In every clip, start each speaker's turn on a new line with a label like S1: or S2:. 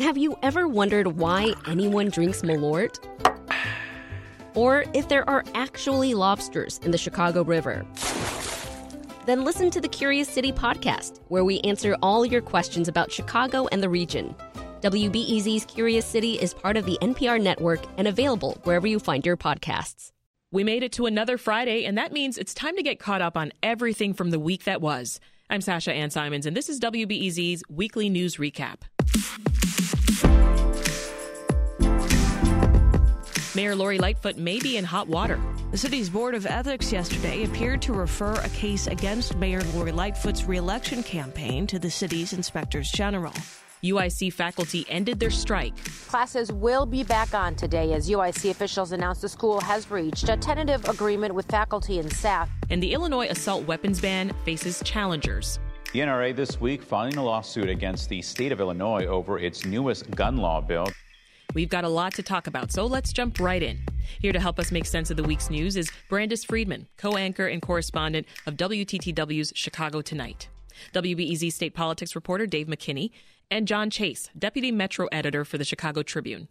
S1: Have you ever wondered why anyone drinks Malort? Or if there are actually lobsters in the Chicago River? Then listen to the Curious City podcast, where we answer all your questions about Chicago and the region. WBEZ's Curious City is part of the NPR network and available wherever you find your podcasts.
S2: We made it to another Friday, and that means it's time to get caught up on everything from the week that was. I'm Sasha Ann Simons, and this is WBEZ's weekly news recap. Mayor Lori Lightfoot may be in hot water.
S3: The city's Board of Ethics yesterday appeared to refer a case against Mayor Lori Lightfoot's reelection campaign to the city's inspectors general.
S2: UIC faculty ended their strike.
S4: Classes will be back on today as UIC officials announced the school has reached a tentative agreement with faculty and staff.
S2: And the Illinois assault weapons ban faces challengers.
S5: The NRA this week filing a lawsuit against the state of Illinois over its newest gun law bill.
S2: We've got a lot to talk about, so let's jump right in. Here to help us make sense of the week's news is Brandis Friedman, co anchor and correspondent of WTTW's Chicago Tonight, WBEZ state politics reporter Dave McKinney, and John Chase, deputy metro editor for the Chicago Tribune.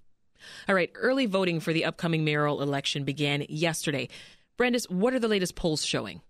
S2: All right, early voting for the upcoming mayoral election began yesterday. Brandis, what are the latest polls showing?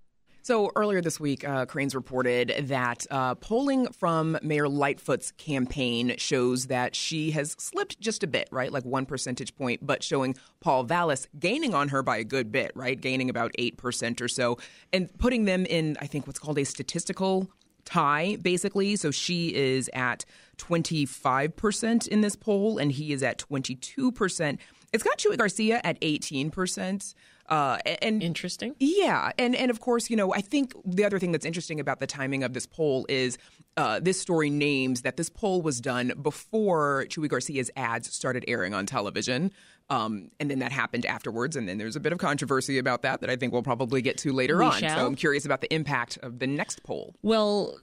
S6: So earlier this week, uh, Crain's reported that uh, polling from Mayor Lightfoot's campaign shows that she has slipped just a bit, right, like one percentage point, but showing Paul Vallas gaining on her by a good bit, right, gaining about eight percent or so, and putting them in, I think, what's called a statistical tie, basically. So she is at 25% in this poll, and he is at 22%. It's got Chuy Garcia at 18%.
S2: Uh, and interesting.
S6: Yeah, and and of course, you know, I think the other thing that's interesting about the timing of this poll is uh, this story names that this poll was done before Chuy Garcia's ads started airing on television. Um, and then that happened afterwards, and then there's a bit of controversy about that that I think we'll probably get to later
S2: we
S6: on.
S2: Shall.
S6: So I'm curious about the impact of the next poll.
S2: Well,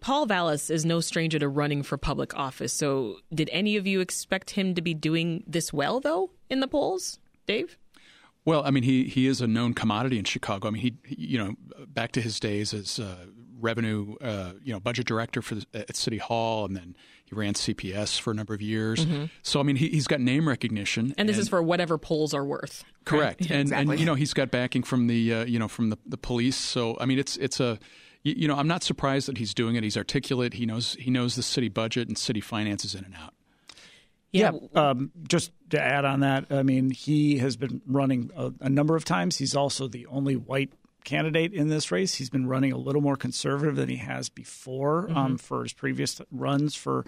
S2: Paul Vallas is no stranger to running for public office. So, did any of you expect him to be doing this well, though, in the polls, Dave?
S7: Well, I mean, he he is a known commodity in Chicago. I mean, he, you know back to his days as uh, revenue uh, you know budget director for the, at City Hall, and then he ran CPS for a number of years. Mm-hmm. So I mean, he, has got name recognition,
S2: and this and, is for whatever polls are worth.
S7: Correct,
S2: right?
S7: and
S6: exactly.
S7: and you know he's got backing from the uh, you know from the, the police. So I mean, it's it's a you know I'm not surprised that he's doing it. He's articulate. He knows he knows the city budget and city finances in and out.
S8: Yeah, yeah um, just to add on that, I mean, he has been running a, a, number of times. He's also the only white candidate in this race. He's been running a little more conservative than he has before mm-hmm. um, for his previous runs for.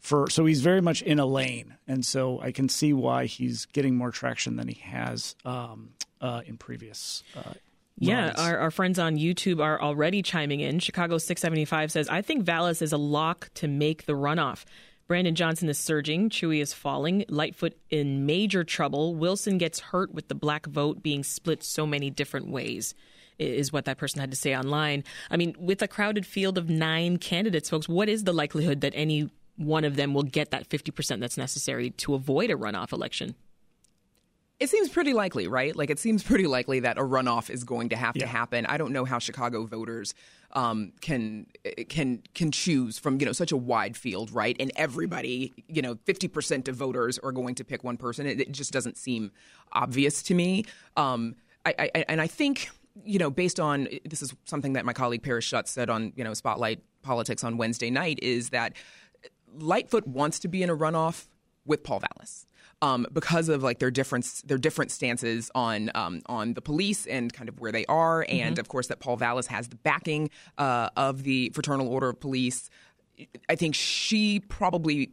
S8: For, so he's very much in a lane, and so I can see why he's getting more traction than he has um, uh, in previous uh,
S2: yeah, our, our, friends on YouTube are already chiming in. Chicago 675 says, I think Vallas is a lock to make the runoff. Brandon Johnson is surging. Chuy is falling. Lightfoot in major trouble. Wilson gets hurt with the black vote being split so many different ways, is what that person had to say online. I mean, with a crowded field of nine candidates, folks, what is the likelihood that any one of them will get that 50% that's necessary to avoid a runoff election?
S6: It seems pretty likely, right? Like it seems pretty likely that a runoff is going to have
S8: yeah.
S6: to happen. I don't know how Chicago voters um, can can can choose from you know such a wide field, right? And everybody, you know, fifty percent of voters are going to pick one person. It, it just doesn't seem obvious to me. Um, I, I, and I think you know, based on this is something that my colleague Paris Schutz said on you know Spotlight Politics on Wednesday night is that Lightfoot wants to be in a runoff with Paul Vallas um, because of like their different their different stances on um, on the police and kind of where they are, and mm-hmm. of course that Paul Vallas has the backing uh, of the Fraternal Order of Police. I think she probably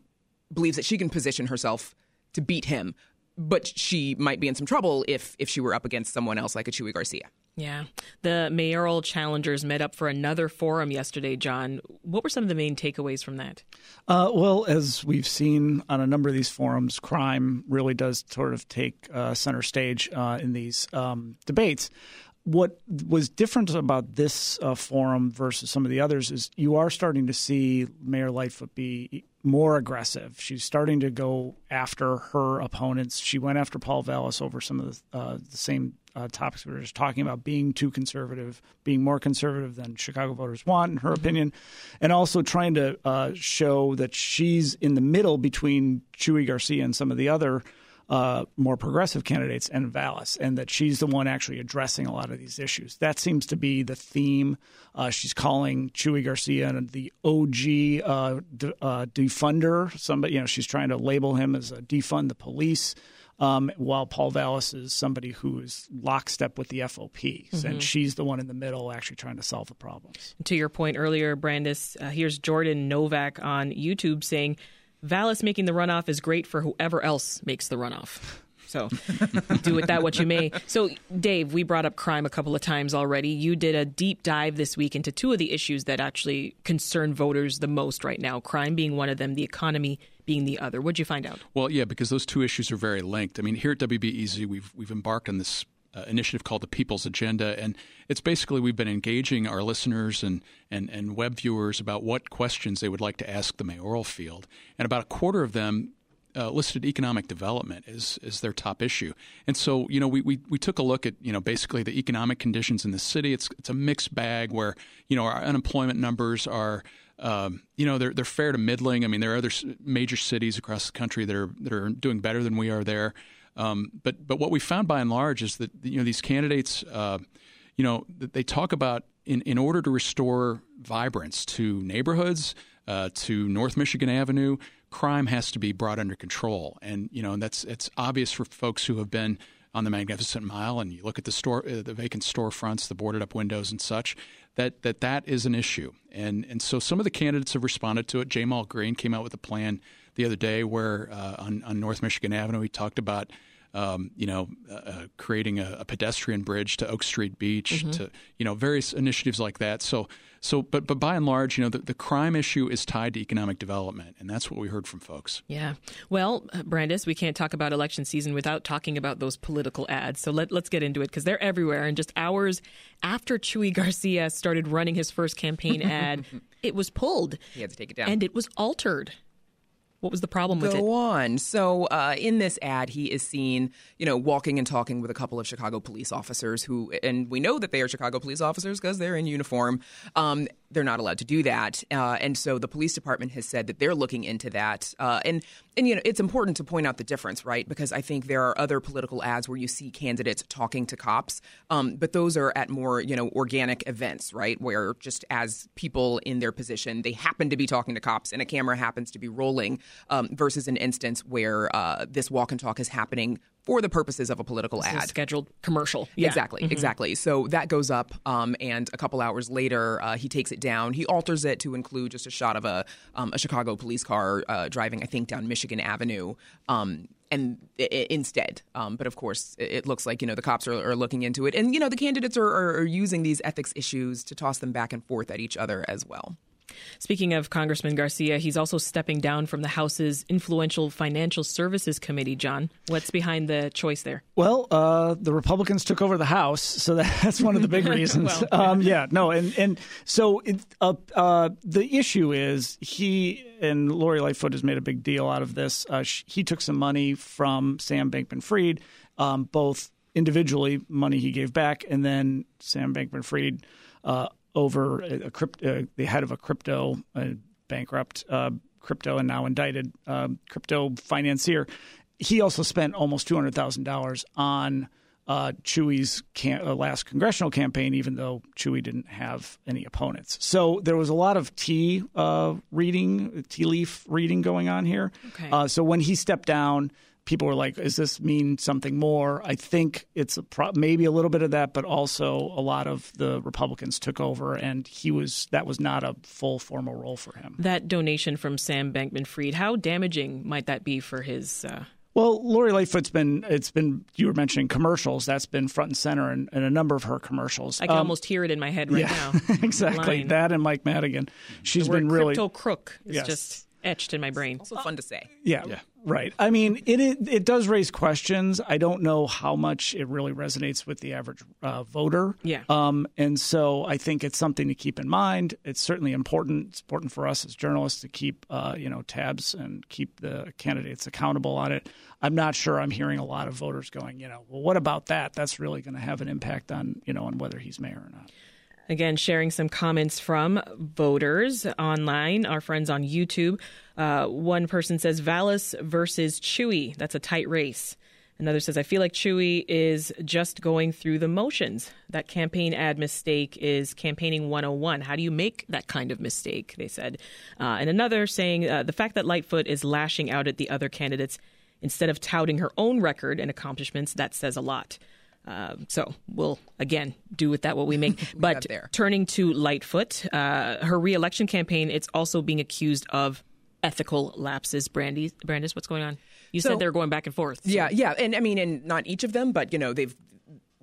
S6: believes that she can position herself to beat him, but she might be in some trouble if if she were up against someone else like a Chuy Garcia.
S2: Yeah. The mayoral challengers met up for another forum yesterday, John. What were some of the main takeaways from that?
S8: Uh, well, as we've seen on a number of these forums, crime really does sort of take uh, center stage uh, in these um, debates. What was different about this uh, forum versus some of the others is you are starting to see Mayor Lightfoot be more aggressive. She's starting to go after her opponents. She went after Paul Vallas over some of the, uh, the same uh, topics we were just talking about, being too conservative, being more conservative than Chicago voters want, in her mm-hmm. opinion, and also trying to uh, show that she's in the middle between Chuy Garcia and some of the other uh, more progressive candidates and Vallas, and that she's the one actually addressing a lot of these issues. That seems to be the theme. Uh, she's calling Chuy Garcia the OG uh, de- uh, defunder. Somebody, you know, she's trying to label him as a defund the police. Um, while Paul Vallas is somebody who is lockstep with the FOP, mm-hmm. and she's the one in the middle actually trying to solve the problems.
S2: To your point earlier, Brandis, uh, here's Jordan Novak on YouTube saying Vallas making the runoff is great for whoever else makes the runoff. So do with that what you may. So, Dave, we brought up crime a couple of times already. You did a deep dive this week into two of the issues that actually concern voters the most right now crime being one of them, the economy being the other. What'd you find out?
S7: Well, yeah, because those two issues are very linked. I mean, here at WBEZ, we've, we've embarked on this uh, initiative called the People's Agenda, and it's basically we've been engaging our listeners and, and and web viewers about what questions they would like to ask the mayoral field, and about a quarter of them. Uh, listed economic development as, as their top issue, and so you know we, we, we took a look at you know basically the economic conditions in the city. It's it's a mixed bag where you know our unemployment numbers are um, you know they're they're fair to middling. I mean there are other major cities across the country that are that are doing better than we are there. Um, but but what we found by and large is that you know these candidates, uh, you know, they talk about in in order to restore vibrance to neighborhoods, uh, to North Michigan Avenue, crime has to be brought under control, and you know and that's it's obvious for folks who have been on the Magnificent Mile and you look at the store, uh, the vacant storefronts, the boarded up windows and such, that that that is an issue. And and so some of the candidates have responded to it. Ja'Mal Green came out with a plan the other day where uh, on, on North Michigan Avenue he talked about um, you know, uh, uh, creating a, a, pedestrian bridge to Oak Street Beach, mm-hmm. to you know, various initiatives like that. So, so, but but by and large, you know, the, the crime issue is tied to economic development, and that's what we heard from folks.
S2: Yeah. Well, uh, Brandis, we can't talk about election season without talking about those political ads. So let let's get into it because they're everywhere. And just hours after Chuy Garcia started running his first campaign ad, it was pulled.
S6: He had to take it down,
S2: and it was altered. What was the problem with
S6: Go
S2: it?
S6: Go on. So uh, in this ad, he is seen, you know, walking and talking with a couple of Chicago police officers who, and we know that they are Chicago police officers because they're in uniform. Um, they're not allowed to do that, uh, and so the police department has said that they're looking into that. Uh, and and you know, it's important to point out the difference, right? Because I think there are other political ads where you see candidates talking to cops, um, but those are at more you know organic events, right? Where just as people in their position, they happen to be talking to cops, and a camera happens to be rolling um, versus an instance where uh, this walk and talk is happening for the purposes of a political
S2: this
S6: ad.
S2: scheduled commercial. Yeah.
S6: Exactly, mm-hmm. exactly. So that goes up, um, and a couple hours later, uh, he takes it down. He alters it to include just a shot of a, um, a Chicago police car uh, driving, I think, down Michigan Avenue. Um, and instead, um, but of course, it looks like you know the cops are, are looking into it, and you know the candidates are, are, are using these ethics issues to toss them back and forth at each other as well.
S2: Speaking of Congressman Garcia, he's also stepping down from the House's influential Financial Services Committee. John, what's behind the choice there?
S8: Well, uh, the Republicans took over the House, so that's one of the big reasons. well, um, yeah, no, and and so it, uh, uh, the issue is he and Lori Lightfoot has made a big deal out of this. Uh, he took some money from Sam Bankman-Fried, um, both individually money he gave back, and then Sam Bankman-Fried uh, over a crypto, uh, the head of a crypto bankrupt uh, crypto and now indicted uh, crypto financier. He also spent almost two hundred thousand dollars on uh, can- uh, last congressional campaign, even though Chuy didn't have any opponents. So there was a lot of tea uh, reading, tea leaf reading going on here. Okay. Uh, so when he stepped down, people were like, "Does this mean something more?" I think it's a pro- maybe a little bit of that, but also a lot of the Republicans took over, and he was that was not a full formal role for him.
S2: That donation from Sam Bankman-Fried, how damaging might that be for his? Uh...
S8: Well, Lori Lightfoot's been it's been you were mentioning commercials that's been front and center in, in a number of her commercials.
S2: I can um, almost hear it in my head right
S8: yeah,
S2: now.
S8: exactly that and Mike Madigan. She's been really
S2: crypto crook is yes. just etched in my brain.
S6: Also fun to say.
S8: Yeah. yeah. Right. I mean, it, it, it does raise questions. I don't know how much it really resonates with the average uh, voter.
S2: Yeah.
S8: Um, and so I think it's something to keep in mind. It's certainly important. It's important for us as journalists to keep uh, you know tabs and keep the candidates accountable on it. I'm not sure. I'm hearing a lot of voters going, you know, well, what about that? That's really going to have an impact on you know on whether he's mayor or not.
S2: Again, sharing some comments from voters online, our friends on YouTube. Uh, one person says Vallas versus Chuy. That's a tight race. Another says, I feel like Chuy is just going through the motions. That campaign ad mistake is campaigning 101. How do you make that kind of mistake? They said. Uh, and another saying, uh, the fact that Lightfoot is lashing out at the other candidates instead of touting her own record and accomplishments, that says a lot. Uh, so we'll again do with that what we make.
S6: We
S2: but turning to Lightfoot, uh, her reelection campaign, it's also being accused of ethical lapses. Brandy, Brandis, what's going on? You
S6: So-
S2: said they're going back and forth. so-
S6: Yeah, yeah, and I mean, and not each of them, but you know, they've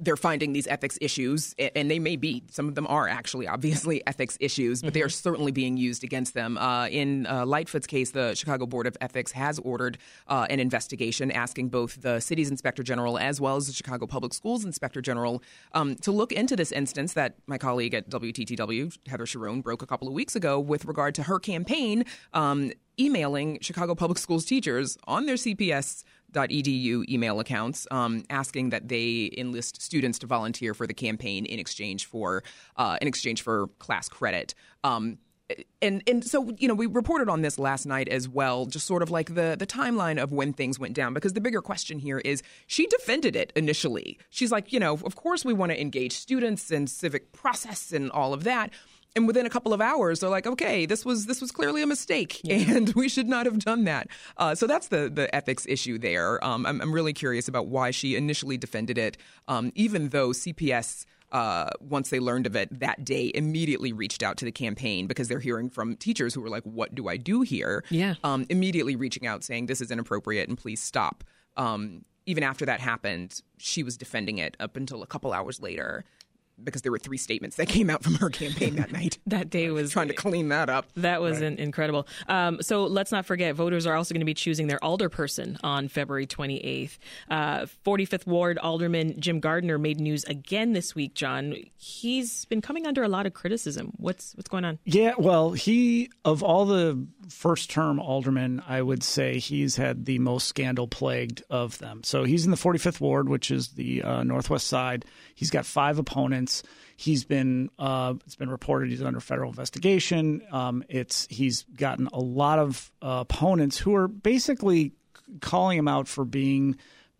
S6: they're finding these ethics issues, and they may be some of them are actually obviously ethics issues, but they are certainly being used against them. Uh, in uh, Lightfoot's case, the Chicago Board of Ethics has ordered uh, an investigation asking both the city's inspector general as well as the Chicago Public Schools inspector general um, to look into this instance that my colleague at WTTW, Heather Cherone, broke a couple of weeks ago with regard to her campaign. Um, emailing Chicago Public Schools teachers on their CPS edu email accounts um, asking that they enlist students to volunteer for the campaign in exchange for uh, in exchange for class credit. Um, and and so you know we reported on this last night as well, just sort of like the the timeline of when things went down. Because the bigger question here is she defended it initially. She's like, you know, of course we want to engage students and civic process and all of that. And within a couple of hours, they're like, "Okay, this was this was clearly a mistake, and we should not have done that." Uh, so that's the the ethics issue there. Um, I'm, I'm really curious about why she initially defended it, um, even though CPS. Uh, once they learned of it that day, immediately reached out to the campaign because they're hearing from teachers who were like, "What do I do here?"
S2: Yeah.
S6: Um, immediately reaching out saying, "This is inappropriate and please stop." Um, even after that happened, she was defending it up until a couple hours later because there were three statements that came out from her campaign that night.
S2: That day was
S6: trying to clean that up.
S2: That was in- incredible. Um, so let's not forget, voters are also going to be choosing their alderperson on February 28th. Uh, 45th Ward Alderman Jim Gardner made news again this week. John, he's been coming under a lot of criticism. What's what's going on?
S8: Yeah, well, he of all the first term aldermen, I would say he's had the most scandal plagued of them. So he's in the 45th ward, which is the uh, northwest side. He's got five opponents. He's been uh, it's been reported he's under federal investigation. Um, it's he's gotten a lot of uh, opponents who are basically calling him out for being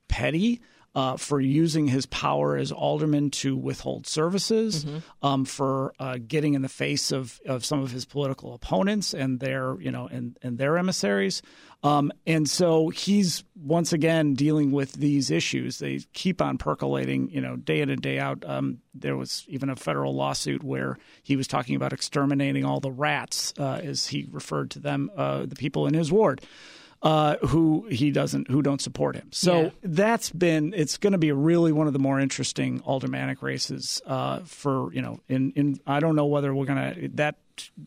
S8: petty. Uh, for using his power as alderman to withhold services, um, for uh, getting in the face of, of some of his political opponents and their you know and, and their emissaries, um, and so he's once again dealing with these issues. They keep on percolating, you know, day in and day out. Um, there was even a federal lawsuit where he was talking about exterminating all the rats, uh, as he referred to them, uh, the people in his ward uh, who he doesn't who don't support him. So
S2: Yeah.
S8: that's been it's going to be really one of the more interesting aldermanic races uh, for you know in in I don't know whether we're going to that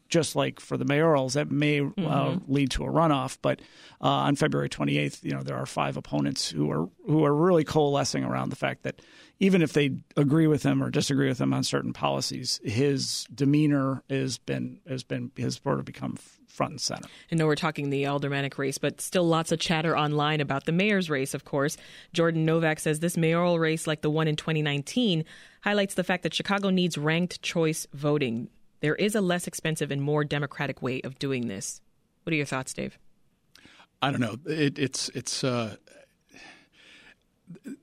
S8: just like for the mayorals that may uh, lead to a runoff, but uh, on February 28th, you know there are five opponents who are who are really coalescing around the fact that even if they agree with him or disagree with him on certain policies, his demeanor has been has been has sort of become front and center.
S2: I know we're talking the aldermanic race, but still lots of chatter online about the mayor's race, of course. Jordan Novak says this mayoral race, like the one in 2019, highlights the fact that Chicago needs ranked choice voting. There is a less expensive and more democratic way of doing this. What are your thoughts, Dave?
S7: I don't know. It, it's it's uh,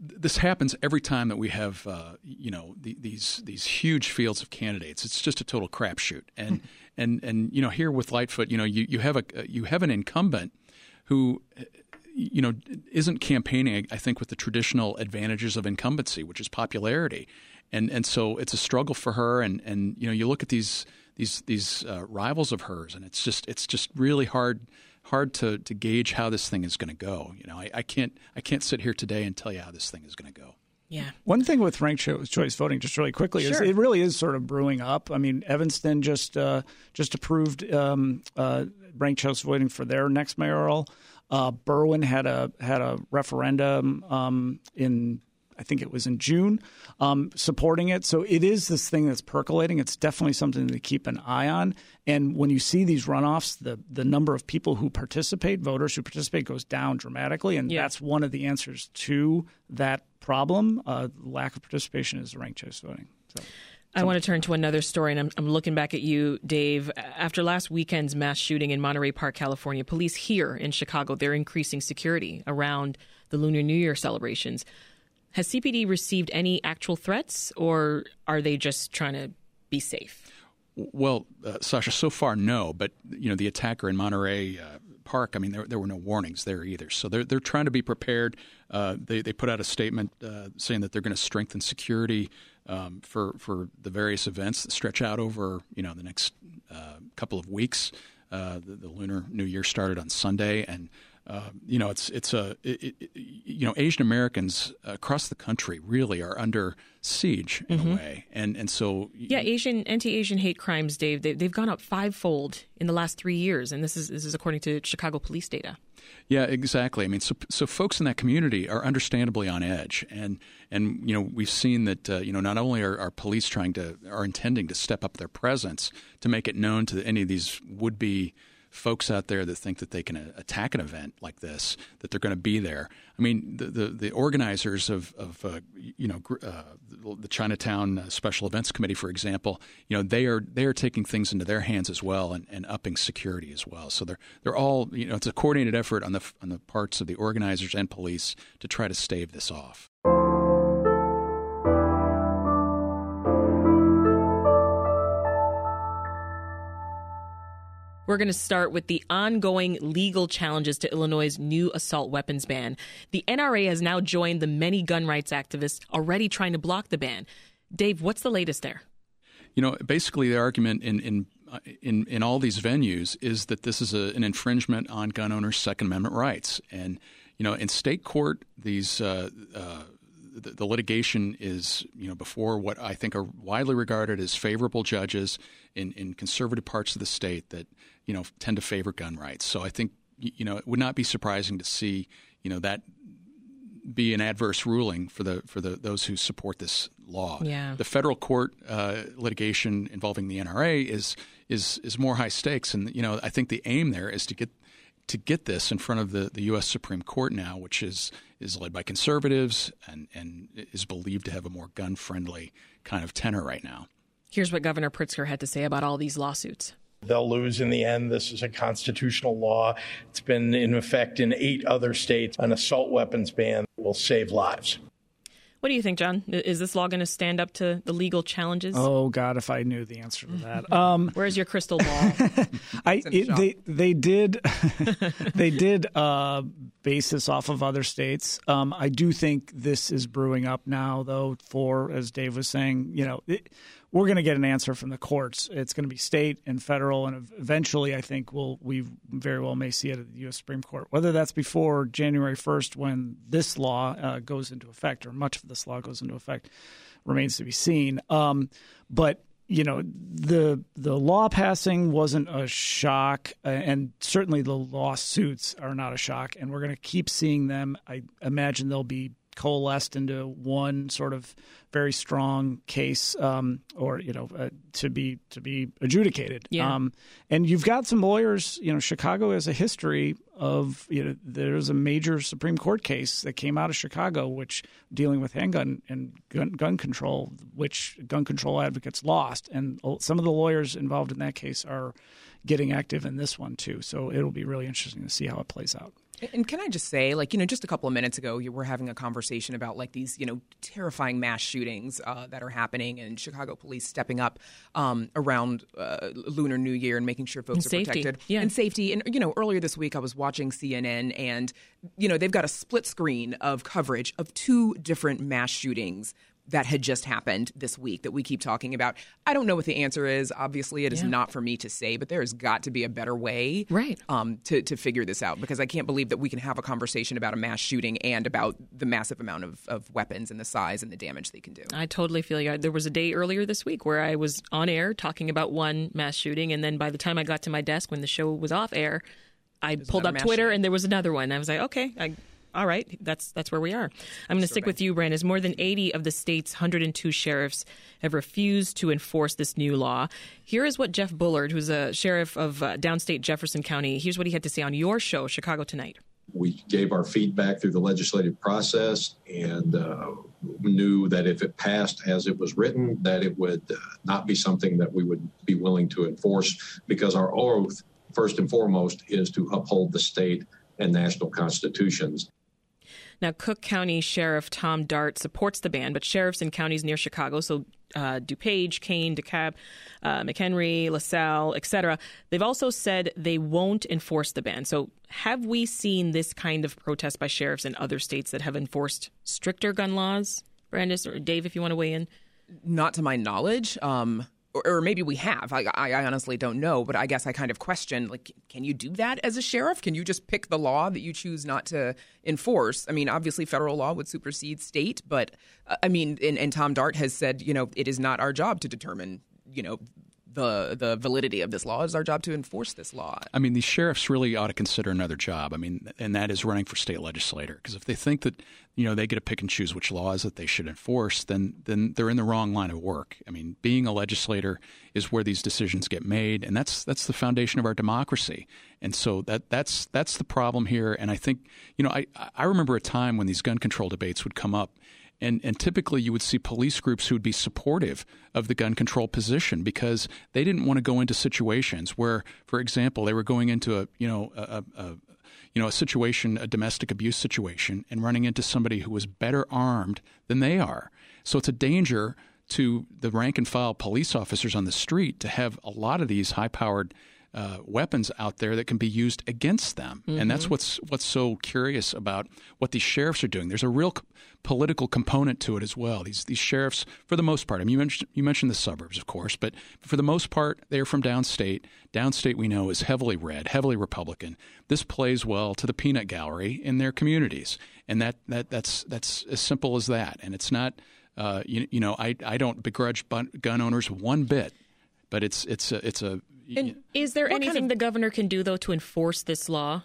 S7: this happens every time that we have uh, you know the, these these huge fields of candidates. It's just a total crapshoot. And and and you know here with Lightfoot, you know you, you have a you have an incumbent who you know isn't campaigning. I think with the traditional advantages of incumbency, which is popularity, and and so it's a struggle for her. And and you know you look at these these these uh, rivals of hers, and it's just it's just really hard hard to, to gauge how this thing is going to go. You know, I, I can't I can't sit here today and tell you how this thing is going to go.
S2: Yeah.
S8: One thing with ranked cho- choice voting, just really quickly, is it really is sort of brewing up. I mean, Evanston just uh, just approved um, uh, ranked choice voting for their next mayoral. Uh, Berwyn had a had a referendum um, in I think it was in June, um, supporting it. So it is this thing that's percolating. It's definitely something to keep an eye on. And when you see these runoffs, the the number of people who participate, voters who participate, goes down dramatically, and yeah. that's one of the answers to that problem. Uh, lack of participation is ranked choice voting. So.
S2: I want to turn to another story, and I'm, I'm, looking back at you, Dave. After last weekend's mass shooting in Monterey Park, California, police here in Chicago they're increasing security around the Lunar New Year celebrations. Has CPD received any actual threats, or are they just trying to be safe?
S7: Well, uh, Sasha, so far no, but you know the attacker in Monterey uh, Park. I mean, there, there were no warnings there either, so they're they're trying to be prepared. Uh, they they put out a statement uh, saying that they're going to strengthen security um, for for the various events that stretch out over you know the next uh, couple of weeks. Uh, the, the, Lunar New Year started on Sunday, and uh, you know, it's it's a it, it, you know Asian Americans across the country really are under siege in mm-hmm. a way, and and so
S2: yeah, Asian anti-Asian hate crimes, Dave, they, have gone up fivefold in the last three years, and this is this is according to Chicago police data.
S7: Yeah, exactly. I mean, so so folks in that community are understandably on edge, and and you know we've seen that uh, you know not only are, are police trying to are intending to step up their presence to make it known to any of these would be folks out there that think that they can attack an event like this, that they're going to be there. I mean, the the, the organizers of, of uh, you know uh, the Chinatown uh, Special Events Committee, for example, you know they are they are taking things into their hands as well and, and upping security as well. So they're they're all you know it's a coordinated effort on the on the parts of the organizers and police to try to stave this off.
S2: We're going to start with the ongoing legal challenges to Illinois' new assault weapons ban. The NRA has now joined the many gun rights activists already trying to block the ban. Dave, what's the latest there?
S7: You know, basically, the argument in in in, in all these venues is that this is a, an infringement on gun owners' Second Amendment rights, and you know, in state court, these uh, uh, the, the, litigation is, you know, before what I think are widely regarded as favorable judges in, in conservative parts of the state that, you know, tend to favor gun rights. So I think, you know, it would not be surprising to see, you know, that be an adverse ruling for the for the those who support this law.
S2: Yeah.
S7: The federal court uh, litigation involving the NRA is is is more high stakes, and you know I think the aim there is to get to get this in front of the, the U.S. Supreme Court now, which is is led by conservatives and, and is believed to have a more gun friendly kind of tenor right now.
S2: Here's what Governor Pritzker had to say about all these lawsuits.
S9: They'll lose in the end. This is a constitutional law. It's been in effect in eight other states. An assault weapons ban will save lives.
S2: What do you think, John? Is this law going to stand up to the legal challenges?
S8: Oh God, if I knew the answer to that. Um,
S2: Where's your crystal ball?
S8: I it, they they did they did uh, base this off of other states. Um, I do think this is brewing up now, though. For as Dave was saying, you know. It, we're going to get an answer from the courts. It's going to be state and federal, and eventually, I think we'll we very well may see it at the U.S. Supreme Court. Whether that's before January 1st, when this law uh, goes into effect, or much of this law goes into effect, remains to be seen. Um, but you know the the law passing wasn't a shock, and certainly the lawsuits are not a shock, and we're going to keep seeing them. I imagine they'll be coalesced into one sort of very strong case, um, or you know, uh, to be to be adjudicated.
S2: Yeah. Um,
S8: and you've got some lawyers. You know, Chicago has a history of you know, there's a major Supreme Court case that came out of Chicago, which dealing with handgun and gun, gun control, which gun control advocates lost, and some of the lawyers involved in that case are getting active in this one too. So it'll be really interesting to see how it plays out.
S6: And can I just say, like, you know, just a couple of minutes ago, you were having a conversation about like these, you know, terrifying mass shootings uh, that are happening, and Chicago police stepping up um, around uh, Lunar New Year and making sure folks
S2: and
S6: are
S2: safety.
S6: protected
S2: yeah.
S6: and safety. And you know, earlier this week, I was watching CNN, and you know, they've got a split screen of coverage of two different mass shootings that had just happened this week that we keep talking about. I don't know what the answer is. Obviously, it is yeah. not for me to say, but there has got to be a better way
S2: right.
S6: um, to, to figure this out because I can't believe that we can have a conversation about a mass shooting and about the massive amount of, of weapons and the size and the damage they can do.
S2: I totally feel you. There was a day earlier this week where I was on air talking about one mass shooting, and then by the time I got to my desk when the show was off air, I pulled up Twitter and there was another one. I was like, okay, I, all right, that's that's where we are. I'm going to stick with you, Brandis. More than 80 of the state's 102 sheriffs have refused to enforce this new law. Here is what Jeff Bullard, who's a sheriff of uh, downstate Jefferson County, here's what he had to say on your show, Chicago Tonight.
S10: We gave our feedback through the legislative process and uh, knew that if it passed as it was written, that it would uh, not be something that we would be willing to enforce because our oath, first and foremost, is to uphold the state and national constitutions.
S2: Now, Cook County Sheriff Tom Dart supports the ban, but sheriffs in counties near Chicago, so uh, DuPage, Kane, DeKalb, uh, McHenry, LaSalle, etc., they've also said they won't enforce the ban. So, have we seen this kind of protest by sheriffs in other states that have enforced stricter gun laws? Brandis or Dave, if you want to weigh in.
S6: Not to my knowledge. Um, or, or, maybe we have. I, I, honestly don't know, but I guess I kind of question like, can you do that as a sheriff? Can you just pick the law that you choose not to enforce? I mean, obviously, federal law would supersede state, but uh, I mean, and, and Tom Dart has said, you know, it is not our job to determine, you know, the the validity of this law. It's our job to enforce this law.
S7: I mean, these sheriffs really ought to consider another job. I mean, and that is running for state legislator. Because if they think that you know they get to pick and choose which laws that they should enforce, then then they're in the wrong line of work. I mean, being a legislator is where these decisions get made, and that's that's the foundation of our democracy. And so that that's that's the problem here. And I think you know I I remember a time when these gun control debates would come up and, and typically you would see police groups who would be supportive of the gun control position because they didn't want to go into situations where, for example, they were going into a you know a, a, you know a situation, a domestic abuse situation, and running into somebody who was better armed than they are. So it's a danger to the rank and file police officers on the street to have a lot of these high powered uh, weapons out there that can be used against them, mm-hmm. and that's mm-hmm. what's what's so curious about what these sheriffs are doing. There's a real political component to it as well. These these sheriffs, for the most part, I mean, you mentioned you mentioned the suburbs, of course, but for the most part, they're from downstate. Downstate, we know, is heavily red, heavily Republican. This plays well to the peanut gallery in their communities, and that that that's that's as simple as that. And it's not. Uh, you, you know, I, I don't begrudge gun owners one bit, but it's it's a, it's a
S2: and is there anything kind of, the governor can do though to enforce this law?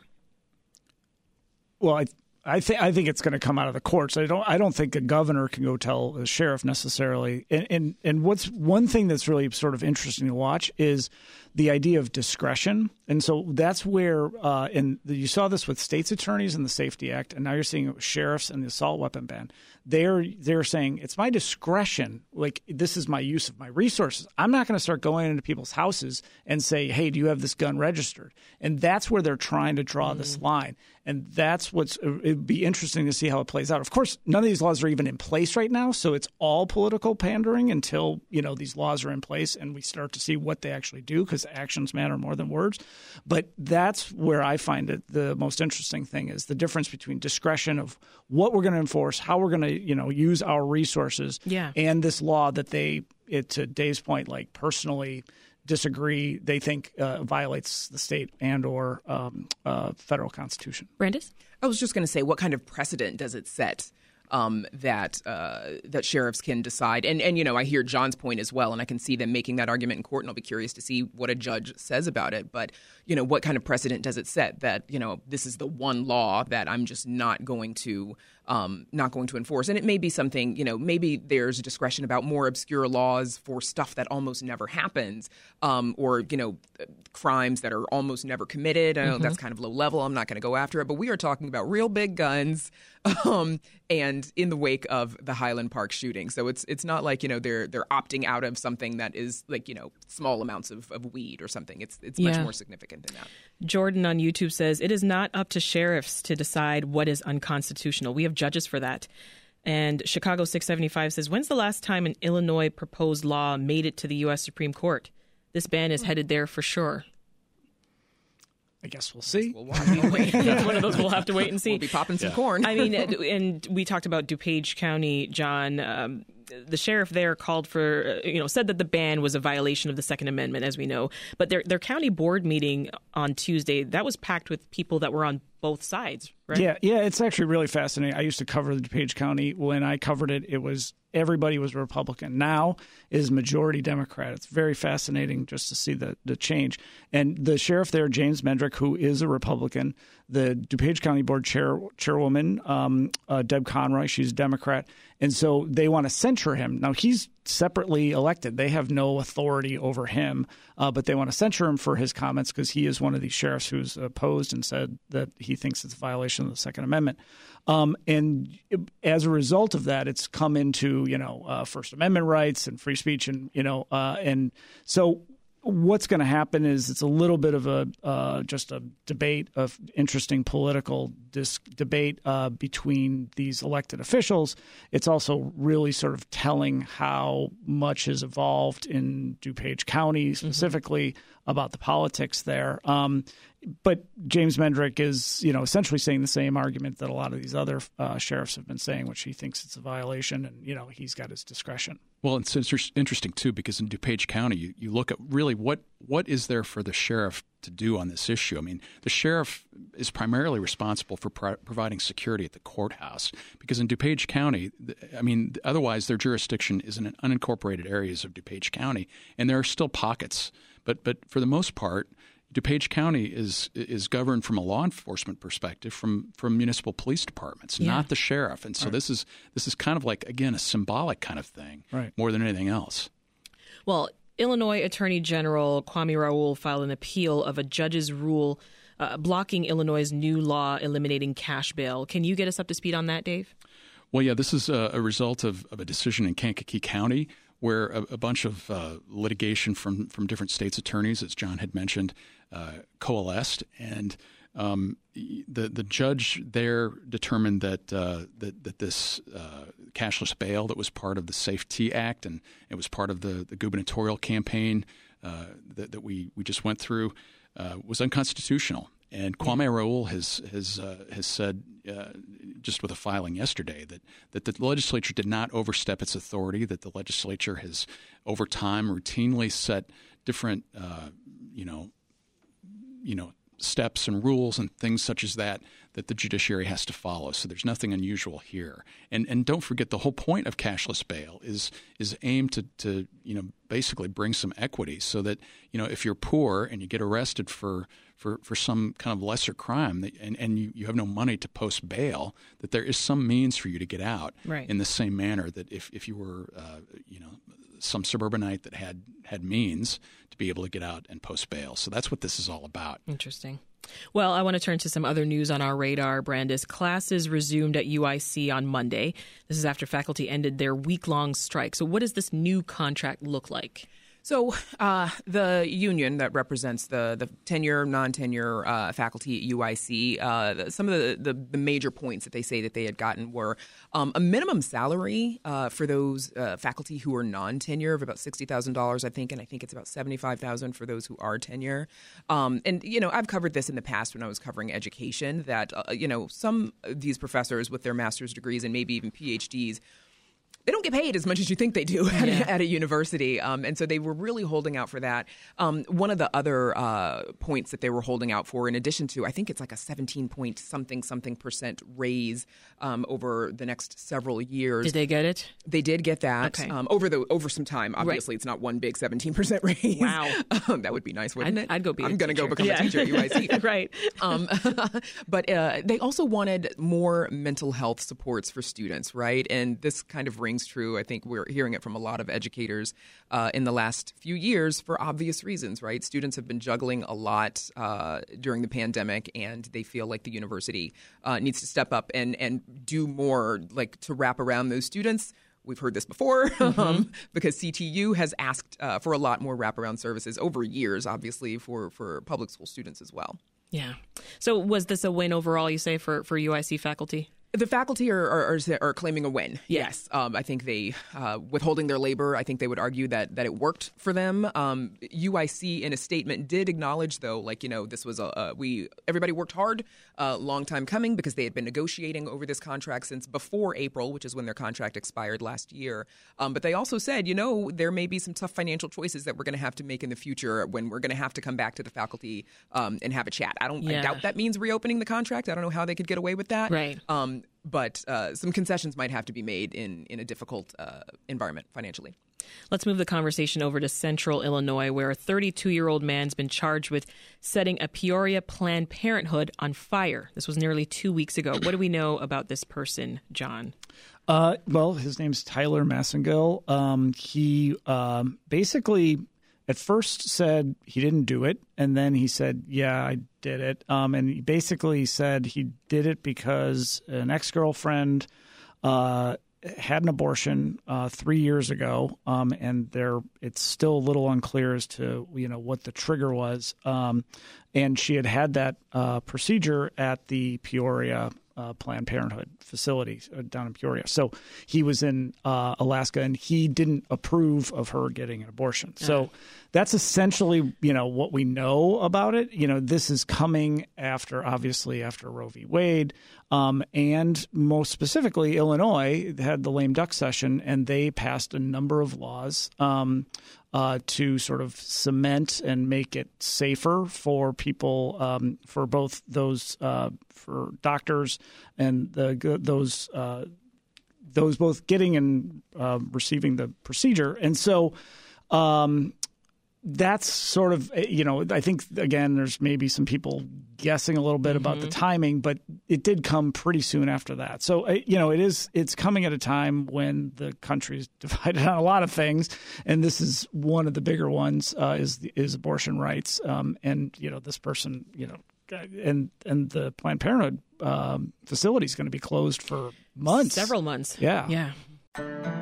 S8: Well, I I think I think it's going to come out of the courts. I don't I don't think a governor can go tell a sheriff necessarily. And and and what's one thing that's really sort of interesting to watch is the idea of discretion. And so that's where, uh, and you saw this with states' attorneys in the SAFE-T Act, and now you're seeing sheriffs and the assault weapon ban. They're they're saying it's my discretion. Like this is my use of my resources. I'm not going to start going into people's houses and say, "Hey, do you have this gun registered?" And that's where they're trying to draw mm-hmm. this line. And that's what's it'd be interesting to see how it plays out. Of course, none of these laws are even in place right now, so it's all political pandering until you know these laws are in place and we start to see what they actually do because actions matter more than words. But that's where I find it the most interesting thing is the difference between discretion of what we're going to enforce, how we're going to you know use our resources,
S2: yeah.
S8: and this law that they, it, to Dave's point, like personally disagree they think uh, violates the state and or um, uh, federal constitution.
S2: Brandis?
S6: I was just going to say, what kind of precedent does it set um, that uh, that sheriffs can decide. And and you know, I hear John's point as well, and I can see them making that argument in court, and I'll be curious to see what a judge says about it. But you know, what kind of precedent does it set that you know this is the one law that I'm just not going to um, not going to enforce? And it may be something you know, maybe there's discretion about more obscure laws for stuff that almost never happens, um, or you know, crimes that are almost never committed. I know mm-hmm. that's kind of low level. I'm not going to go after it, but we are talking about real big guns, um, and in the wake of the Highland Park shooting. So it's it's not like you know they're they're opting out of something that is like you know small amounts of, of weed or something. It's it's yeah. much more significant than that.
S2: Jordan on YouTube says it is not up to sheriffs to decide what is unconstitutional. We have judges for that. And Chicago 675 says, When's the last time an Illinois proposed law made it to the U.S. Supreme Court? This ban is headed there for sure.
S8: I guess we'll see.
S6: We'll it's
S2: one of those we'll have to wait and see.
S6: We'll be popping some yeah. corn.
S2: I mean, and we talked about DuPage County, John. Um, the sheriff there called for, uh, you know, said that the ban was a violation of the Second Amendment, as we know. But their their county board meeting on Tuesday that was packed with people that were on both sides, right?
S8: Yeah, yeah, it's actually really fascinating. I used to cover the DuPage County. When I covered it, it was everybody was Republican. Now is majority Democrat. It's very fascinating just to see the the change. And the sheriff there, James Mendrick, who is a Republican, the DuPage County Board chair chairwoman, um, uh, Deb Conroy, she's a Democrat, and so they want to censure him. Now he's separately elected; they have no authority over him, uh, but they want to censure him for his comments because he is one of these sheriffs who's opposed and said that he thinks it's a violation of the Second Amendment. Um, and as a result of that, it's come into you know uh, First Amendment rights and free speech, and you know, uh, and so what's going to happen is it's a little bit of a uh, just a debate of interesting political dis- debate uh, between these elected officials. It's also really sort of telling how much has evolved in DuPage County mm-hmm. specifically mm-hmm. about the politics there. Um, but James Mendrick is, you know, essentially saying the same argument that a lot of these other uh, sheriffs have been saying, which he thinks it's a violation, and you know, he's got his discretion.
S7: Well, it's interesting too because in DuPage County, you, you look at really what what is there for the sheriff to do on this issue. I mean, the sheriff is primarily responsible for pro- providing security at the courthouse because in DuPage County, I mean, otherwise their jurisdiction is in unincorporated areas of DuPage County, and there are still pockets. But but for the most part, DuPage County is is governed from a law enforcement perspective from from municipal police departments, yeah. not the sheriff. And so right. this is this is kind of like again a symbolic kind of thing,
S8: right.
S7: more than anything else.
S2: Well, Illinois Attorney General Kwame Raoul filed an appeal of a judge's rule uh, blocking Illinois' new law eliminating cash bail. Can you get us up to speed on that, Dave?
S7: Well, yeah, this is a, a result of, of, a decision in Kankakee County where a, a bunch of uh, litigation from, from different states' attorneys, as John had mentioned, uh, coalesced, and um, the the judge there determined that uh, that that this uh, cashless bail that was part of the SAFE-T Act and it was part of the, the gubernatorial campaign uh, that, that we we just went through uh, was unconstitutional. And Kwame Raoul has has uh, has said just with a filing yesterday that that the legislature did not overstep its authority. That the legislature has over time routinely set different you know you know steps and rules and things such as that that the judiciary has to follow. So there's nothing unusual here. And and don't forget the whole point of cashless bail is is aimed to to you know basically bring some equity so that you know if you're poor and you get arrested for for, for some kind of lesser crime that, and, and you, you have no money to post bail, that there is some means for you to get out
S2: right.
S7: in the same manner that if, if you were uh, you know some suburbanite that had had means to be able to get out and post bail. So that's what this is all about.
S2: Interesting. Well, I want to turn to some other news on our radar, Brandis. Classes resumed at UIC on Monday. This is after faculty ended their week long strike. So, what does this new contract look like?
S6: So uh, the union that represents the the tenure, non-tenure uh, faculty at UIC, uh, some of the, the, the major points that they say that they had gotten were um, a minimum salary uh, for those uh, faculty who are non-tenure of about sixty thousand dollars, I think, and I think it's about seventy-five thousand for those who are tenure. Um, and you know, I've covered this in the past when I was covering education. That uh, you know, some of these professors with their master's degrees and maybe even PhDs they don't get paid as much as you think they do at, a, at a, university. Um, and so they were really holding out for that. Um, one of the other uh, points that they were holding out for, in addition to, I think it's like a 17 point something something percent raise um, over the next several years.
S2: Did they get it?
S6: They did get that
S2: okay.
S6: Um, over the over some time. Obviously, right. it's not one big 17 percent raise.
S2: Wow,
S6: um, that would be nice, wouldn't
S2: I'd,
S6: it?
S2: I'd go be.
S6: I'm
S2: going to
S6: go become yeah. a teacher at UIC.
S2: right.
S6: Um, but uh, they also wanted more mental health supports for students, right? And this kind of rings true. I think we're hearing it from a lot of educators uh, in the last few years for obvious reasons, right? Students have been juggling a lot uh, during the pandemic, and they feel like the university uh, needs to step up and and do more, like to wrap around those students. We've heard this before mm-hmm. um, because CTU has asked uh, for a lot more wraparound services over years, obviously for for public school students as well.
S2: Yeah. So was this a win overall? You say for for UIC faculty?
S6: The faculty are, are, are, claiming a win. Yes, um, I think they uh, withholding their labor. I think they would argue that that it worked for them. Um, UIC in a statement did acknowledge, though, like you know, this was a, a we everybody worked hard, a uh, long time coming because they had been negotiating over this contract since before April, which is when their contract expired last year. Um, but they also said, you know, there may be some tough financial choices that we're going to have to make in the future when we're going to have to come back to the faculty um, and have a chat. I don't. Yeah. I doubt that means reopening the contract. I don't know how they could get away with that.
S2: Right
S6: um, but uh, some concessions might have to be made in in a difficult uh, environment financially.
S2: Let's move the conversation over to central Illinois, where a 32 year old man's been charged with setting a Peoria Planned Parenthood on fire. This was nearly two weeks ago. What do we know about this person, John?
S8: Uh, well, his name's Tyler Massengill. Um, he um, basically at first said he didn't do it, and then he said, "Yeah, I did it." Um, and he basically said he did it because an ex girlfriend uh, had an abortion uh, three years ago, um, and there it's still a little unclear as to you know what the trigger was. Um, and she had had that uh, procedure at the Peoria uh, Planned Parenthood facility uh, down in Peoria. So he was in uh, Alaska, and he didn't approve of her getting an abortion. So that's essentially you know what we know about it. You know, this is coming after obviously after Roe v. Wade, um, and most specifically, Illinois had the lame duck session, and they passed a number of laws. Um, uh, to sort of cement and make it safer for people, um, for both those uh, for doctors and the those uh, those both getting and uh, receiving the procedure, and so. Um, that's sort of you know I think again there's maybe some people guessing a little bit mm-hmm. about the mm-hmm. timing, but it did come pretty soon after that. So uh, you know it is it's coming at a time when the country is divided on a lot of things, and this is one of the bigger ones uh, is is abortion rights. Um, and you know this person you know and and the Planned Parenthood um, facility is going to be closed for months,
S2: several months.
S8: Yeah,
S2: yeah.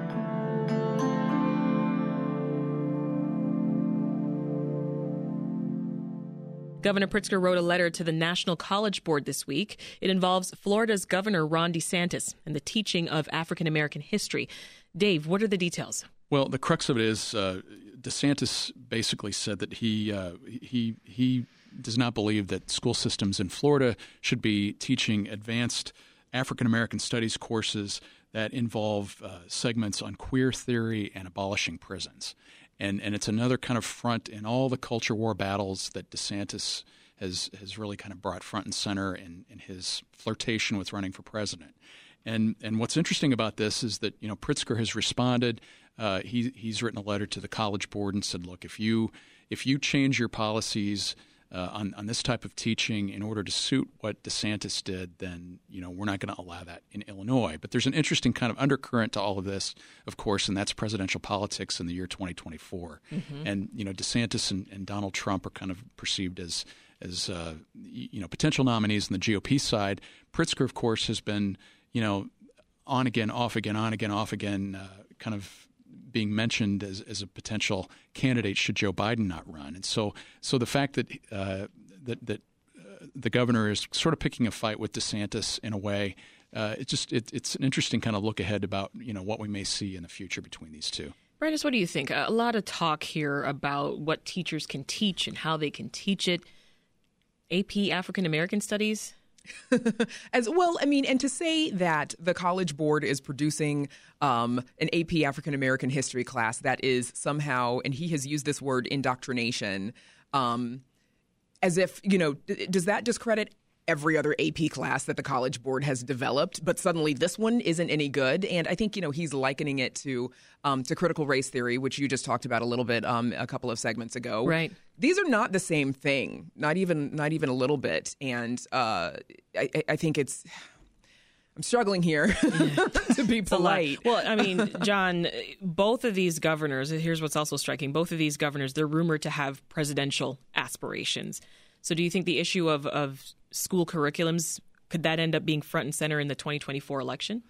S2: Governor Pritzker wrote a letter to the National College Board this week. It involves Florida's Governor Ron DeSantis and the teaching of African American history. Dave, what are the details?
S7: Well, the crux of it is uh, DeSantis basically said that he uh, he he does not believe that school systems in Florida should be teaching advanced African American studies courses that involve uh, segments on queer theory and abolishing prisons and and it's another kind of front in all the culture war battles that DeSantis has has really kind of brought front and center in, in his flirtation with running for president. And and what's interesting about this is that you know Pritzker has responded. Uh, he he's written a letter to the college board and said, look, if you if you change your policies uh, on on this type of teaching in order to suit what DeSantis did, then you know we're not going to allow that in Illinois. But there's an interesting kind of undercurrent to all of this, of course, and that's presidential politics in the year 2024. Mm-hmm. And you know DeSantis and, and, Donald Trump are kind of perceived as as uh, you know potential nominees on the GOP side. Pritzker, of course, has been you know on again, off again, on again, off again, uh, kind of being mentioned as, as a potential candidate should Joe Biden not run. And so, so the fact that uh, that that uh, the governor is sort of picking a fight with DeSantis in a way, uh, it just it, it's an interesting kind of look ahead about you know what we may see in the future between these two.
S2: Brandis, what do you think? A lot of talk here about what teachers can teach and how they can teach it. AP African American Studies
S6: As well, I mean, and to say that the College Board is producing um, an AP African American history class that is somehow, and he has used this word indoctrination, um, as if, you know, does that discredit every other AP class that the College Board has developed, but suddenly this one isn't any good. And I think you know he's likening it to um, to critical race theory, which you just talked about a little bit um, a couple of segments ago.
S2: Right.
S6: These are not the same thing, not even not even a little bit. And uh, I, I think it's. I'm struggling here to be polite.
S2: Well, I mean, John, both of these governors, here's what's also striking both of these governors, they're rumored to have presidential aspirations. So do you think the issue of, of school curriculums could that end up being front and center in the 2024 election?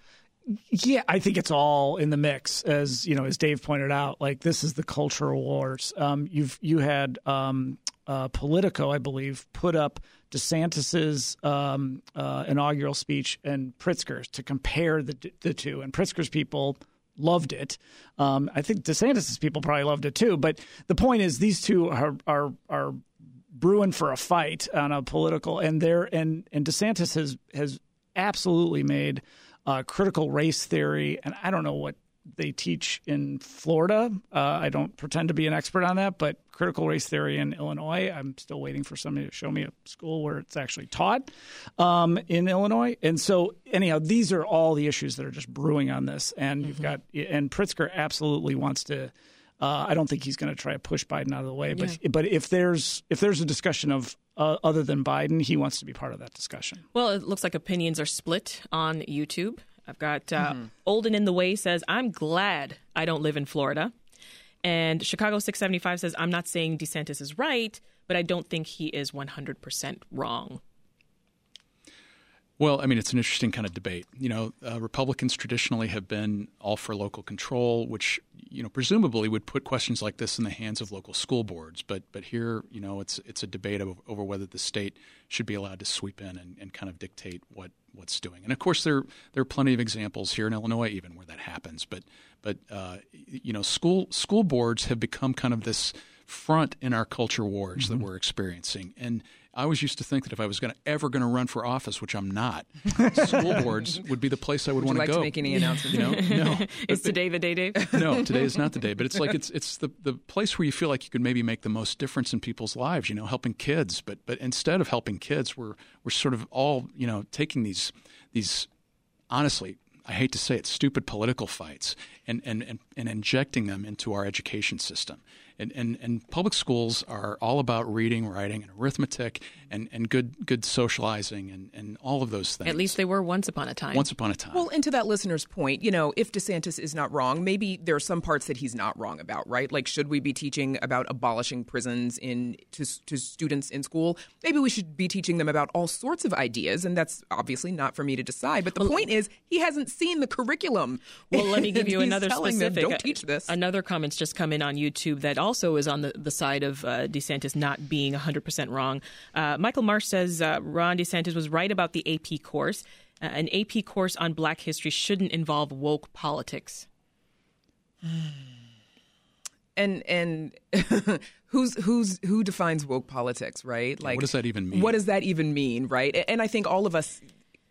S8: Yeah, I think it's all in the mix, as you know, as Dave pointed out. Like this is the cultural wars. Um, you've you had um, uh, Politico, I believe, put up DeSantis's um, uh, inaugural speech and Pritzker's to compare the the two, and Pritzker's people loved it. Um, I think DeSantis's people probably loved it too. But the point is, these two are are are brewing for a fight on a political, and there and and DeSantis has has absolutely made uh, critical race theory, and I don't know what they teach in Florida. Uh, I don't pretend to be an expert on that, but critical race theory in Illinois, I'm still waiting for somebody to show me a school where it's actually taught um, in Illinois. And so, anyhow, these are all the issues that are just brewing on this. And mm-hmm. you've got, and Pritzker absolutely wants to. Uh, I don't think he's going to try to push Biden out of the way, but yeah. but if there's if there's a discussion of uh, other than Biden, he wants to be part of that discussion.
S2: Well, it looks like opinions are split on YouTube. I've got uh, mm-hmm. Olden in the Way says, I'm glad I don't live in Florida. And Chicago 675 says, I'm not saying DeSantis is right, but I don't think he is 100% wrong.
S7: Well, I mean, it's an interesting kind of debate. You know, uh, Republicans traditionally have been all for local control, which you know presumably would put questions like this in the hands of local school boards. But but here, you know, it's it's a debate of, over whether the state should be allowed to sweep in and, and kind of dictate what what's doing. And of course, there there are plenty of examples here in Illinois even where that happens. But but uh, you know, school school boards have become kind of this front in our culture wars mm-hmm. that we're experiencing. And I always used to think that if I was going to ever going to run for office, which I'm not, school boards would be the place I would,
S6: would
S7: want
S6: like
S7: to
S6: go. To make any announcements?
S7: You know, no.
S2: is today the day, Dave?
S7: no, today is not the day. But it's like it's it's the the place where you feel like you could maybe make the most difference in people's lives. You know, helping kids. But but instead of helping kids, we're we're sort of all you know taking these these honestly I hate to say it, stupid political fights and, and, and, and injecting them into our education system. And, and, and public schools are all about reading, writing, and arithmetic, and, and good good socializing, and, and all of those things.
S2: At least they were once upon a time.
S7: Once upon a time.
S6: Well, and to that listener's point, you know, if DeSantis is not wrong, maybe there are some parts that he's not wrong about, right? Like, should we be teaching about abolishing prisons in to, to students in school? Maybe we should be teaching them about all sorts of ideas, and that's obviously not for me to decide. But the well, point is, he hasn't seen the curriculum.
S2: Well, let me give you another specific.
S6: Them, Don't teach this.
S2: Another comment's just come in on YouTube that all also is on the, the side of uh, DeSantis not being 100% wrong. Uh, Michael Marsh says uh, Ron DeSantis was right about the AP course. Uh, an AP course on black history shouldn't involve woke politics.
S6: and and who's who's who defines woke politics, right?
S7: Like, what does that even mean?
S6: What does that even mean, right? And I think all of us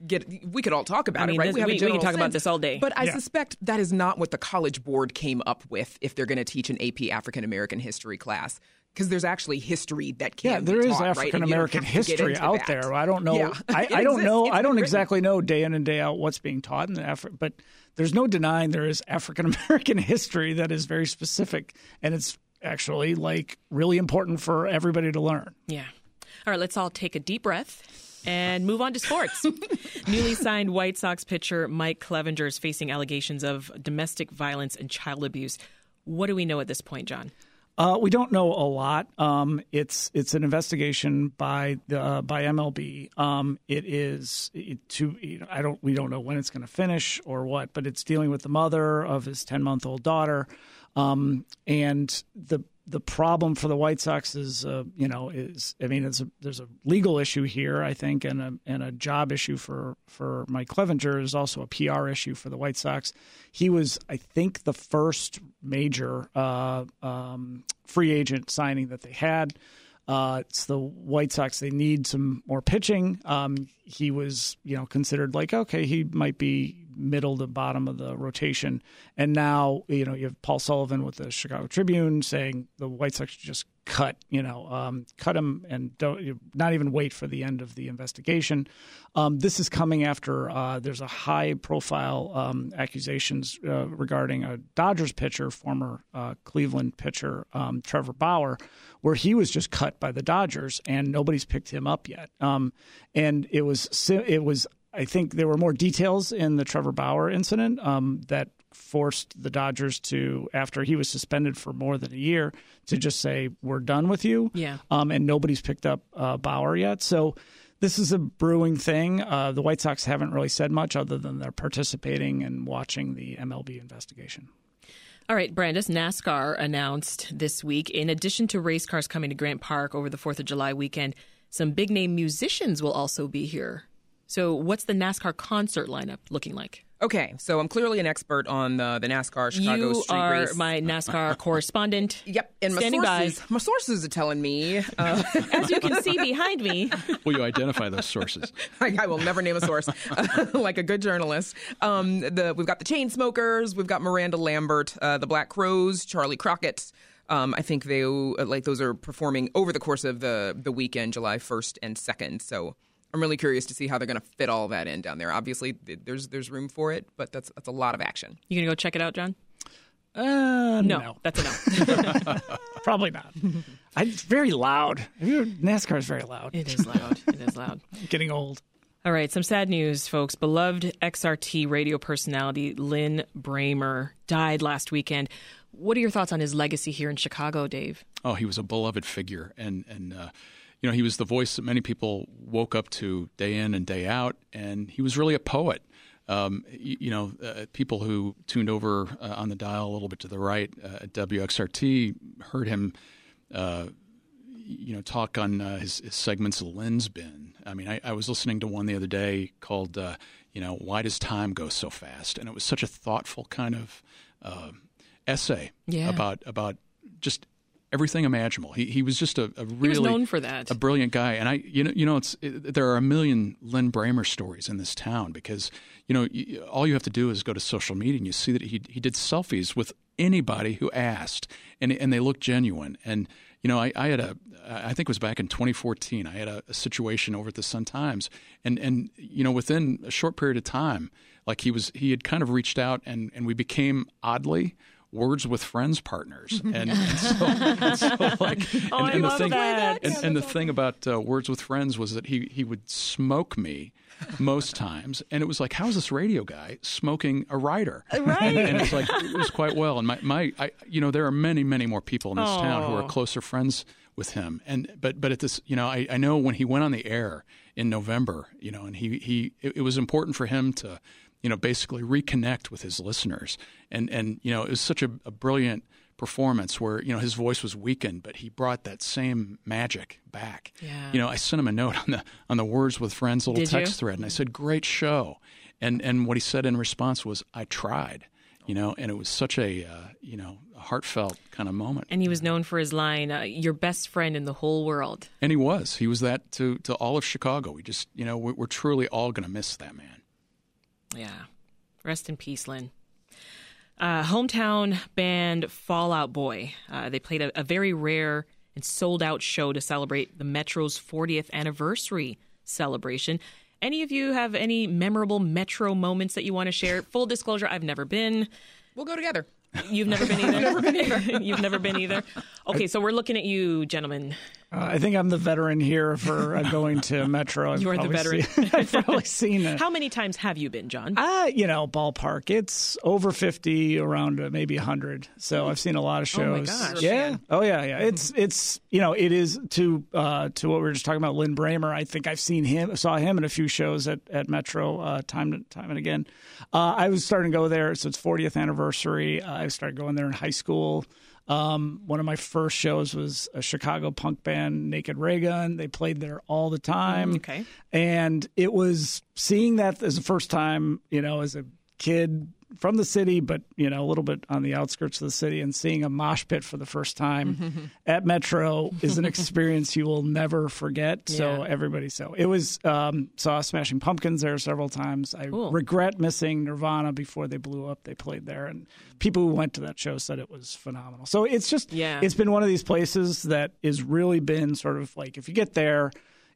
S6: get we could all talk about
S2: I mean,
S6: it, right?
S2: This, we, we, can talk sense, about this all day.
S6: But I yeah. suspect that is not what the College Board came up with if they're going to teach an AP African American history class. Because there's actually history that can
S8: yeah, there is
S6: taught,
S8: African American
S6: right?
S8: history out
S6: that.
S8: there. I don't know. Yeah, I, I, don't know. I don't exactly know day in and day out what's being taught in the Afri- but there's no denying there is African American history that is very specific, and it's actually like really important for everybody to learn.
S2: Yeah. All right, let's all take a deep breath and move on to sports. Newly signed White Sox pitcher Mike Clevinger is facing allegations of domestic violence and child abuse. What do we know at this point, John?
S8: Uh, we don't know a lot. Um, it's it's an investigation by the uh, by MLB. Um, it is to you know, I don't we don't know when it's going to finish or what, but it's dealing with the mother of his ten month old daughter, um, and the the problem for the White Sox is, uh, you know, is I mean, a, there's a legal issue here, I think, and a and a job issue for for Mike Clevinger is also a PR issue for the White Sox. He was, I think, the first major uh, um, free agent signing that they had. Uh, it's the White Sox. They need some more pitching. Um, he was, you know, considered like okay, he might be middle to bottom of the rotation. And now, you know, you have Paul Sullivan with the Chicago Tribune saying the White Sox just cut, you know, um, cut him and don't not even wait for the end of the investigation. Um, this is coming after uh, there's a high profile um, accusations uh, regarding a Dodgers pitcher, former uh, Cleveland pitcher um, Trevor Bauer, where he was just cut by the Dodgers and nobody's picked him up yet. Um, and it was it was I think there were more details in the Trevor Bauer incident um, that forced the Dodgers to, after he was suspended for more than a year, to just say, "We're done with you."
S2: Yeah.
S8: Um, and nobody's picked up uh, Bauer yet, so this is a brewing thing. Uh, the White Sox haven't really said much other than they're participating and watching the MLB investigation.
S2: All right, Brandis, NASCAR announced this week, in addition to race cars coming to Grant Park over the 4th of July weekend, some big name musicians will also be here. So, what's the NASCAR concert lineup looking like?
S6: Okay, so I'm clearly an expert on the, the NASCAR Chicago
S2: you
S6: street
S2: are
S6: race.
S2: my NASCAR correspondent.
S6: Yep, and my sources,
S2: by.
S6: my sources are telling me. Uh,
S2: As you can see behind me,
S7: Will you identify those sources?
S6: I, I will never name a source, like a good journalist. Um, the we've got the Chainsmokers, we've got Miranda Lambert, uh, the Black Crowes, Charlie Crockett. Um, I think they uh, like those are performing over the course of the the weekend, July first and second. So I'm really curious to see how they're going to fit all that in down there. Obviously, there's there's room for it, but that's that's a lot of action.
S2: you gonna go check it out, John?
S8: Uh,
S2: No,
S8: no,
S2: that's a no.
S8: probably not. I, it's very loud. NASCAR is very loud.
S2: it is loud. It is loud.
S8: Getting old.
S2: All right, some sad news, folks. Beloved XRT radio personality Lin Brehmer died last weekend. What are your thoughts on his legacy here in Chicago, Dave?
S7: Oh, he was a beloved figure, and and uh, you know he was the voice that many people woke up to day in and day out, and he was really a poet. Um, you, you know, uh, people who tuned over uh, on the dial a little bit to the right uh, at WXRT heard him. Uh, you know, talk on uh, his, his segments of Lin's Bin. I mean, I, I was listening to one the other day called, uh, you know, "Why Does Time Go So Fast?" and it was such a thoughtful kind of uh, essay
S2: Yeah.
S7: about about just everything imaginable. He he was just a, a really he
S2: was known for that.
S7: a brilliant guy. And I, you know, you know, it's it, there are a million Lin Brehmer stories in this town because you know you, all you have to do is go to social media and you see that he he did selfies with anybody who asked, and and they look genuine. And you know, I, I had a I think it was back in 2014. I had a, a situation over at the Sun Times, and and you know, within a short period of time, like he was he had kind of reached out, and and we became oddly. Words with friends partners, and, and so, and so like,
S2: Oh,
S7: and,
S2: I
S7: and the
S2: love
S7: thing,
S2: that.
S7: and, and the thing about uh, Words with Friends was that he he would smoke me most times, and it was like, how's this radio guy smoking a writer?
S2: Right.
S7: And, it's like it was quite well. And my my, I, you know, there are many many more people in this town who are
S2: Oh.
S7: closer friends with him. And but but at this, you know, I, I know when he went on the air in November, you know, and he he it, it was important for him to, you know, basically reconnect with his listeners. And and you know, it was such a, a brilliant performance where you know his voice was weakened, but he brought that same magic back.
S2: Yeah.
S7: You know, I sent him a note on the on the Words with Friends little
S2: Did you?
S7: text thread, and I said, "Great show," and and what he said in response was, "I tried." You know, and it was such a uh, you know a heartfelt kind of moment.
S2: And he was known for his line, uh, "Your best friend in the whole world."
S7: And he was. He was that to, to all of Chicago. We just, you know, we're, we're truly all going to miss that man.
S2: Yeah. Rest in peace, Lin. Uh, hometown band Fall Out Boy. Uh, they played a, a very rare and sold out show to celebrate the Metro's 40th anniversary celebration. Any of you have any memorable Metro moments that you want to share? Full disclosure, I've never been.
S6: We'll go together.
S2: You've never been either. never been either. You've never been either. Okay, so we're looking at you, gentlemen.
S8: Uh, I think I'm the veteran here for uh, going to Metro. I've
S2: You are the veteran.
S8: seen- I've probably seen it.
S2: How many times have you been, John?
S8: Uh, you know, ballpark. It's over 50, around uh, maybe 100. So I've seen a lot of
S2: Oh my
S8: shows.
S2: gosh.
S8: Yeah. Oh yeah, yeah. It's it's you know, it is to uh to what we were just talking about Lin Brehmer. I think I've seen him saw him in a few shows at at Metro uh time and time and again. Uh I was starting to go there so it's 40th anniversary. Uh, I started going there in high school. Um, one of my first shows was a Chicago punk band, Naked Raygun. They played there all the time.
S2: okay.
S8: And it was seeing that as the first time, you know, as a kid from the city, but, you know, a little bit on the outskirts of the city and seeing a mosh pit for the first time at Metro is an experience you will never forget. So everybody, so it was, um, saw Smashing Pumpkins there several times. I
S2: Cool.
S8: regret missing Nirvana before they blew up. They played there and people who went to that show said it was phenomenal. So it's just,
S2: Yeah.
S8: it's been one of these places that has really been sort of like, if you get there,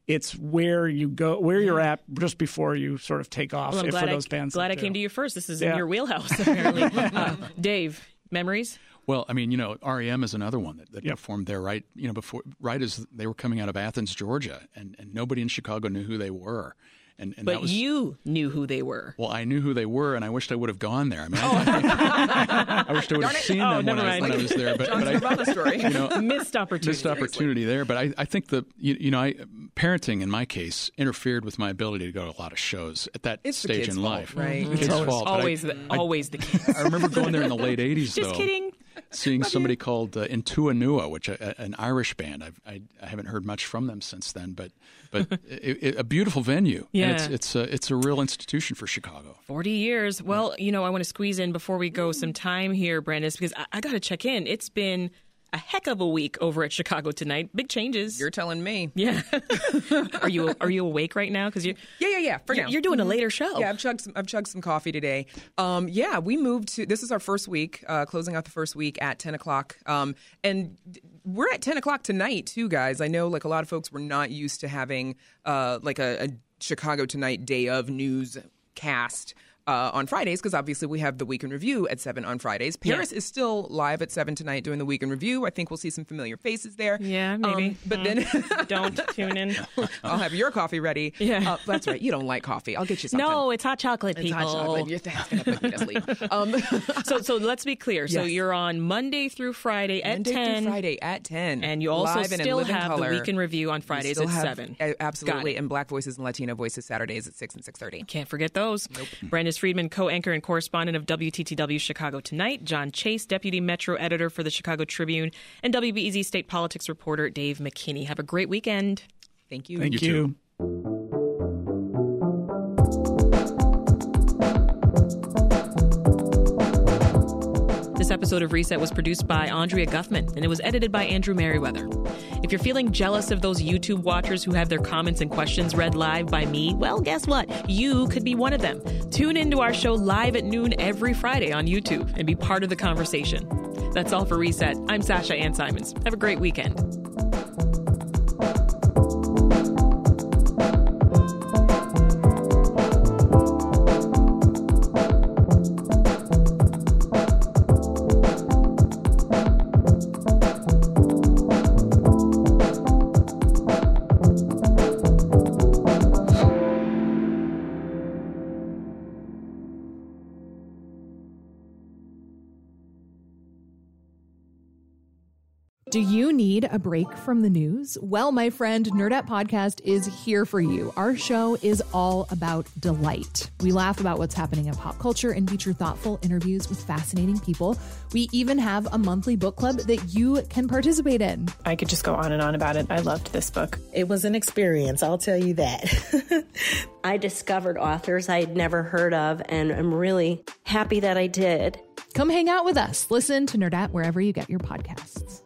S8: it's where you go, where you're at just before you sort of take off.
S2: Well, I'm
S8: if
S2: glad,
S8: for
S2: I,
S8: those bands,
S2: glad
S8: that
S2: I came to you first. This is
S8: Yeah.
S2: in your wheelhouse, apparently. uh, Dave, memories?
S7: Well, I mean, you know, REM is another one that, that
S8: Yep.
S7: performed there right, you know, before right as they were coming out of Athens, Georgia, and, and nobody in Chicago knew who they were. And, and
S2: But
S7: was
S2: you knew who they were.
S7: well, I knew who they were, and I wished I would have gone there. I mean, I, oh. I wished I would have seen
S2: Oh,
S7: them when I, when I was there. But,
S6: John's
S7: but I,
S6: story.
S7: you know,
S2: Missed opportunity.
S7: missed opportunity there. But I, I think the you, you know I parenting in my case interfered with my ability to go to a lot of shows at that
S6: It's
S7: stage in
S6: fault,
S7: life.
S6: right?
S7: Kids'
S8: always-
S7: fault. I-
S2: Always, the, always the kids.
S7: I remember going there in the late '80s.
S2: Just
S7: though.
S2: kidding.
S7: Seeing somebody called uh, In Tua Nua, which uh, an Irish band. I've, I, I haven't heard much from them since then, but but it, it, a beautiful venue.
S2: Yeah,
S7: and it's it's a it's a real institution for Chicago.
S2: Forty years. Well, you know, I want to squeeze in before we go some time here, Brandis, because I, I got to check in. It's been a heck of a week over at Chicago tonight. Big changes.
S6: You're telling me.
S2: Yeah. are you are you awake right now? Because you.
S6: Yeah, yeah, yeah. For
S2: you're,
S6: now,
S2: you're doing
S6: mm-hmm.
S2: a later show.
S6: Yeah, I've chugged some. I've chugged some coffee today. Um, yeah, we moved to. This is our first week, uh, closing out the first week at ten o'clock. Um, and we're at ten o'clock tonight too, guys. I know like a lot of folks were not used to having uh, like a, a Chicago Tonight day of news cast uh, on Fridays because obviously we have the Week in Review at 7 on Fridays. Paris
S2: Yeah.
S6: is still live at 7 tonight doing the Week in Review. I think we'll see some familiar faces there.
S2: Yeah, maybe.
S6: Um, but
S2: Mm.
S6: then
S2: Don't tune in.
S6: I'll have your coffee ready.
S2: Yeah.
S6: Uh, that's right. You don't like coffee. I'll get you something.
S2: No, it's hot chocolate,
S6: It's
S2: people.
S6: hot chocolate. You're- That's going to put me to sleep. Um,
S2: so so let's be clear. So you're on Monday through Friday at
S6: Monday through
S2: 10.
S6: Friday at 10.
S2: And you also
S6: Live
S2: still
S6: living
S2: have
S6: color.
S2: the Week in Review on Fridays at
S6: have-
S2: 7.
S6: Absolutely. And Black Voices and Latino Voices Saturdays at 6 and 6.30.
S2: Can't forget those. Brandis Friedman, co-anchor and correspondent of WTTW Chicago Tonight. John Chase, deputy Metro editor for the Chicago Tribune. And WBEZ state politics reporter Dave McKinney. Have a great weekend.
S6: Thank you.
S8: Thank
S7: You
S8: you.
S2: Episode of Reset was produced by Andrea Guffman and it was edited by Andrew Merriweather. If you're feeling jealous of those YouTube watchers who have their comments and questions read live by me, well, guess what? You could be one of them. Tune into our show live at noon every Friday on YouTube and be part of the conversation. That's all for Reset. I'm Sasha Ann Simons. Have a great weekend.
S11: Need a break from the news? Well, my friend, Nerdette Podcast is here for you. Our show is all about delight. We laugh about what's happening in pop culture and feature thoughtful interviews with fascinating people. We even have a monthly book club that you can participate in.
S12: I could just go on and on about it. I loved this book.
S13: It was an experience, I'll tell you that.
S14: I discovered authors I had never heard of, and I'm really happy that I did.
S11: Come hang out with us. Listen to Nerdette wherever you get your podcasts.